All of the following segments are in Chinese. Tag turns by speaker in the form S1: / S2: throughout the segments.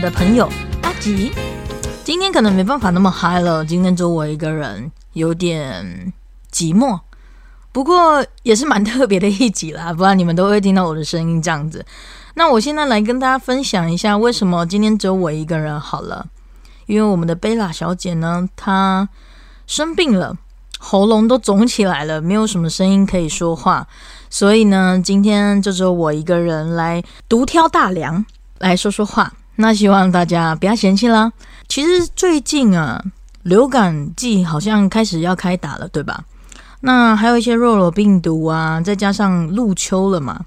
S1: 的朋友阿吉。今天可能没办法那么嗨了，今天只有我一个人，有点寂寞。不过也是蛮特别的一集啦，不然你们都会听到我的声音这样子。那我现在来跟大家分享一下，为什么今天只有我一个人好了？因为我们的贝拉小姐呢，她生病了，喉咙都肿起来了，没有什么声音可以说话，所以呢，今天就只有我一个人来独挑大梁来说说话。那希望大家不要嫌弃啦。其实最近啊，流感季好像开始要开打了，对吧？那还有一些肉肉病毒啊，再加上入秋了嘛，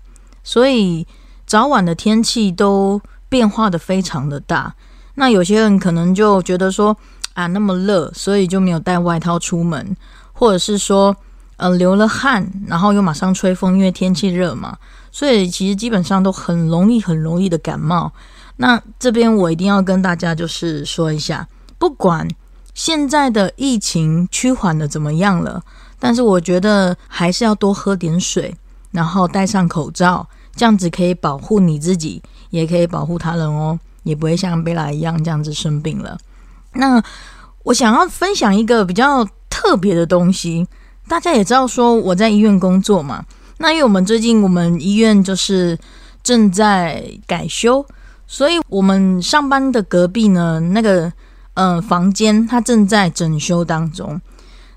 S1: 所以早晚的天气都变化的非常的大。那有些人可能就觉得说啊，那么热，所以就没有带外套出门，或者是说呃流了汗，然后又马上吹风，因为天气热嘛，所以其实基本上都很容易很容易的感冒。那这边我一定要跟大家就是说一下，不管现在的疫情趋缓的怎么样了，但是我觉得还是要多喝点水，然后戴上口罩，这样子可以保护你自己，也可以保护他人哦。也不会像贝拉一样这样子生病了。那我想要分享一个比较特别的东西。大家也知道说我在医院工作嘛。那因为我们最近我们医院就是正在改修，所以我们上班的隔壁呢那个嗯房间它正在整修当中。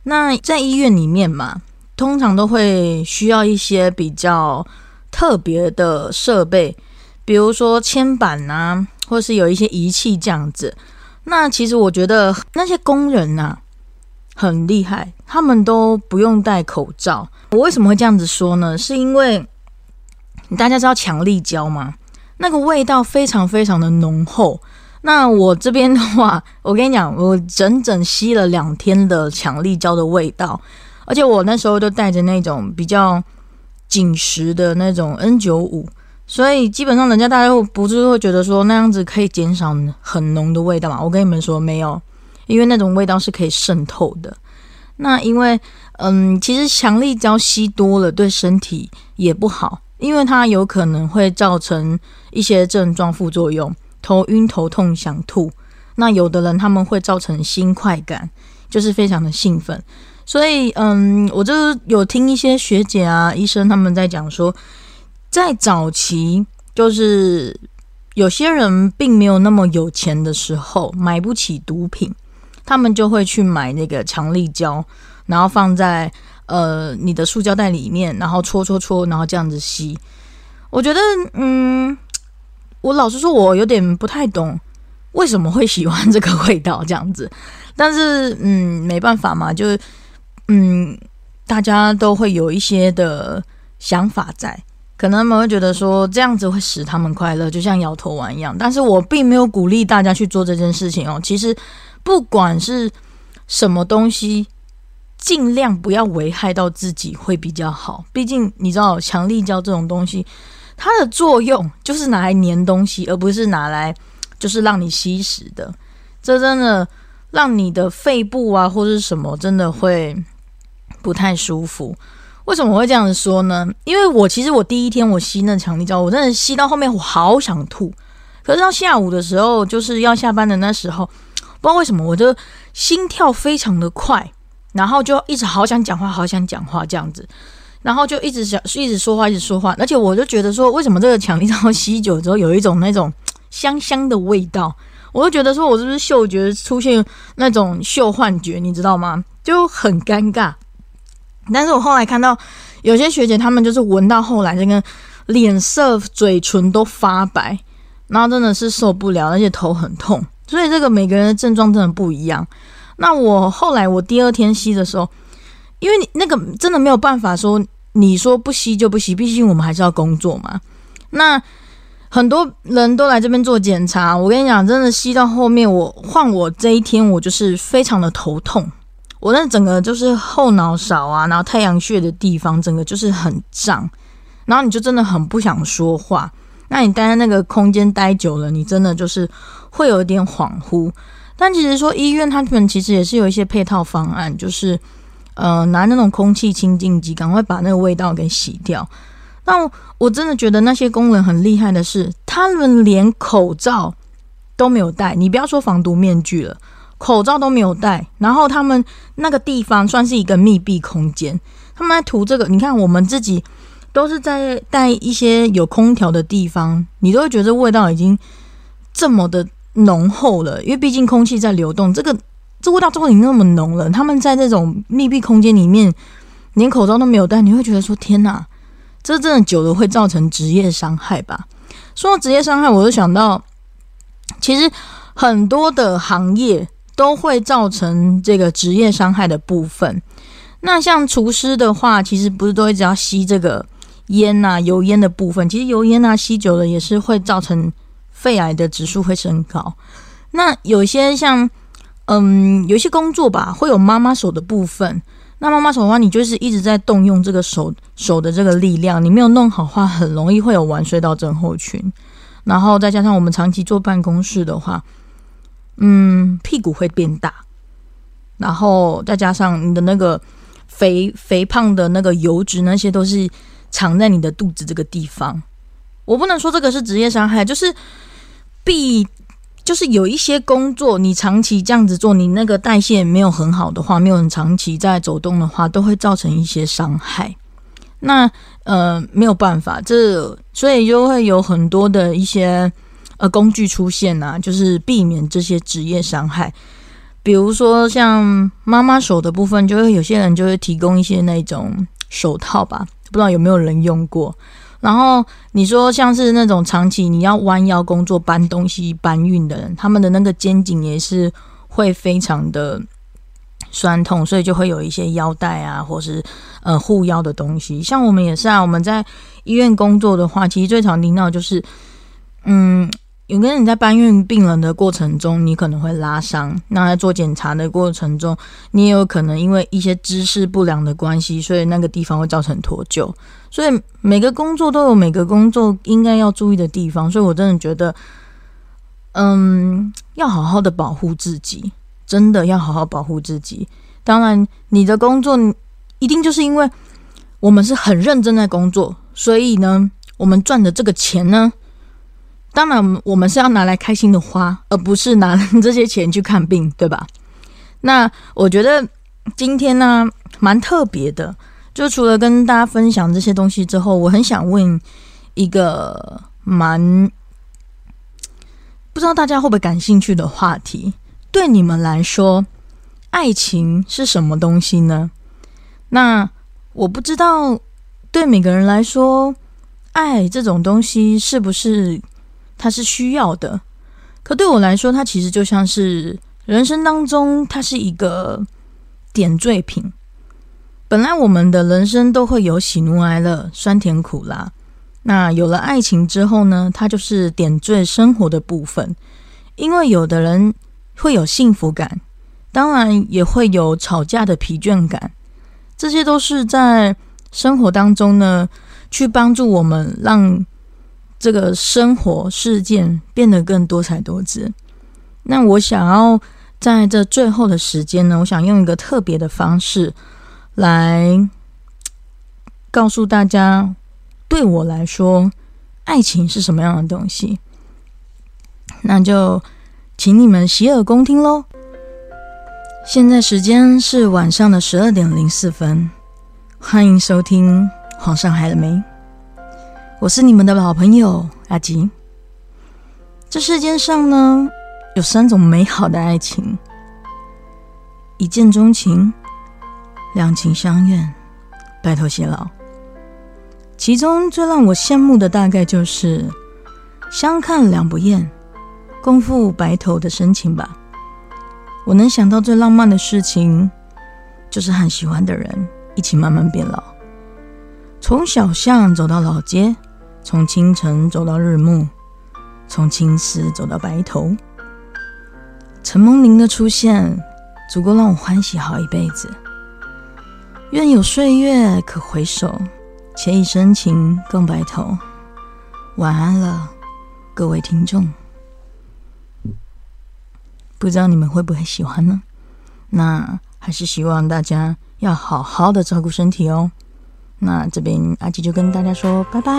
S1: 那在医院里面嘛，通常都会需要一些比较特别的设备，比如说铅板啊。或是有一些仪器这样子，那其实我觉得那些工人呐很厉害，他们都不用戴口罩。我为什么会这样子说呢？是因为大家知道强力胶吗？那个味道非常非常的浓厚。那我这边的话，我跟你讲，我整整吸了两天的强力胶的味道，而且我那时候都带着那种比较紧实的那种 N 九五。所以基本上，人家大家不是会觉得说那样子可以减少很浓的味道嘛？我跟你们说没有，因为那种味道是可以渗透的。那因为嗯，其实强力胶吸多了对身体也不好，因为它有可能会造成一些症状副作用，头晕、头痛、想吐。那有的人他们会造成心快感，就是非常的兴奋。所以嗯，我就有听一些学姐啊、医生他们在讲说。在早期，就是有些人并没有那么有钱的时候，买不起毒品，他们就会去买那个强力胶，然后放在呃你的塑胶袋里面，然后搓搓搓，然后这样子吸。我觉得，嗯，我老实说，我有点不太懂为什么会喜欢这个味道这样子，但是嗯，没办法嘛，就是嗯，大家都会有一些的想法在。可能他们会觉得说这样子会使他们快乐，就像摇头丸一样。但是我并没有鼓励大家去做这件事情哦。其实不管是什么东西，尽量不要危害到自己会比较好。毕竟你知道，强力胶这种东西，它的作用就是拿来粘东西，而不是拿来就是让你吸食的。这真的让你的肺部啊或者是什么，真的会不太舒服。为什么我会这样子说呢？因为我其实我第一天我吸那强力胶，我真的吸到后面我好想吐。可是到下午的时候，就是要下班的那时候，不知道为什么我就心跳非常的快，然后就一直好想讲话，好想讲话这样子，然后就一直想一直说话，一直说话。而且我就觉得说，为什么这个强力胶吸久之后有一种那种香香的味道？我就觉得说我是不是嗅觉出现那种嗅幻觉？你知道吗？就很尴尬。但是我后来看到有些学姐，她们就是闻到后来这个脸色、嘴唇都发白，然后真的是受不了，而且头很痛。所以这个每个人的症状真的不一样。那我后来我第二天吸的时候，因为你那个真的没有办法说你说不吸就不吸，毕竟我们还是要工作嘛。那很多人都来这边做检查，我跟你讲，真的吸到后面，我换我这一天，我就是非常的头痛。我那整个就是后脑勺啊，然后太阳穴的地方，整个就是很胀，然后你就真的很不想说话。那你待在那个空间待久了，你真的就是会有一点恍惚。但其实说医院他们其实也是有一些配套方案，就是呃拿那种空气清净机，赶快把那个味道给洗掉。但我真的觉得那些工人很厉害的是，他们连口罩都没有戴。你不要说防毒面具了，口罩都没有戴。然后他们那个地方算是一个密闭空间，他们在涂这个。你看，我们自己都是在带一些有空调的地方，你都会觉得味道已经这么的浓厚了，因为毕竟空气在流动，这个这味道都已经那么浓了。他们在这种密闭空间里面，连口罩都没有戴，你会觉得说：天哪！这真的久了会造成职业伤害吧？说到职业伤害，我就想到，其实很多的行业都会造成这个职业伤害的部分。那像厨师的话，其实不是都一直要吸这个烟呐、油烟的部分。其实油烟啊吸久了也是会造成肺癌的指数会升高。那有些像，嗯，有些工作吧，会有妈妈手的部分。那妈妈手的话，你就是一直在动用这个手手的这个力量，你没有弄好话，很容易会有晚睡到症候群。然后再加上我们长期坐办公室的话，嗯，屁股会变大。然后再加上你的那个肥肥胖的那个油脂，那些都是藏在你的肚子这个地方。我不能说这个是职业伤害，就是必。就是有一些工作，你长期这样子做，你那个代谢没有很好的话，没有很长期在走动的话，都会造成一些伤害。那呃没有办法，这所以就会有很多的一些呃工具出现啊，就是避免这些职业伤害。比如说像妈妈手的部分，就会有些人就会提供一些那种手套吧，不知道有没有人用过。然后你说像是那种长期你要弯腰工作搬东西搬运的人，他们的那个肩颈也是会非常的酸痛，所以就会有一些腰带啊，或是呃护腰的东西。像我们也是啊，我们在医院工作的话，其实最常听到就是嗯。有个人在搬运病人的过程中，你可能会拉伤；那在做检查的过程中，你也有可能因为一些姿势不良的关系，所以那个地方会造成脱臼。所以每个工作都有每个工作应该要注意的地方。所以我真的觉得，嗯，要好好的保护自己，真的要好好保护自己。当然，你的工作一定就是因为我们是很认真在工作，所以呢，我们赚的这个钱呢。当然，我们是要拿来开心的花，而不是拿 这些钱去看病，对吧？那我觉得今天呢，蛮特别的。就除了跟大家分享这些东西之后，我很想问一个蛮不知道大家会不会感兴趣的话题：对你们来说，爱情是什么东西呢？那我不知道，对每个人来说，爱这种东西是不是？它是需要的，可对我来说，它其实就像是人生当中，它是一个点缀品。本来我们的人生都会有喜怒哀乐、酸甜苦辣，那有了爱情之后呢，它就是点缀生活的部分。因为有的人会有幸福感，当然也会有吵架的疲倦感，这些都是在生活当中呢，去帮助我们让。这个生活事件变得更多彩多姿。那我想要在这最后的时间呢，我想用一个特别的方式来告诉大家，对我来说，爱情是什么样的东西。那就请你们洗耳恭听喽。现在时间是晚上的十二点零四分，欢迎收听《皇上海了没》。我是你们的老朋友阿吉。这世界上呢，有三种美好的爱情：一见钟情、两情相悦、白头偕老。其中最让我羡慕的，大概就是相看两不厌、共赴白头的深情吧。我能想到最浪漫的事情，就是和喜欢的人一起慢慢变老，从小巷走到老街。从清晨走到日暮，从青丝走到白头。陈梦玲的出现，足够让我欢喜好一辈子。愿有岁月可回首，且以深情共白头。晚安了，各位听众。不知道你们会不会喜欢呢？那还是希望大家要好好的照顾身体哦。那这边阿吉就跟大家说拜拜。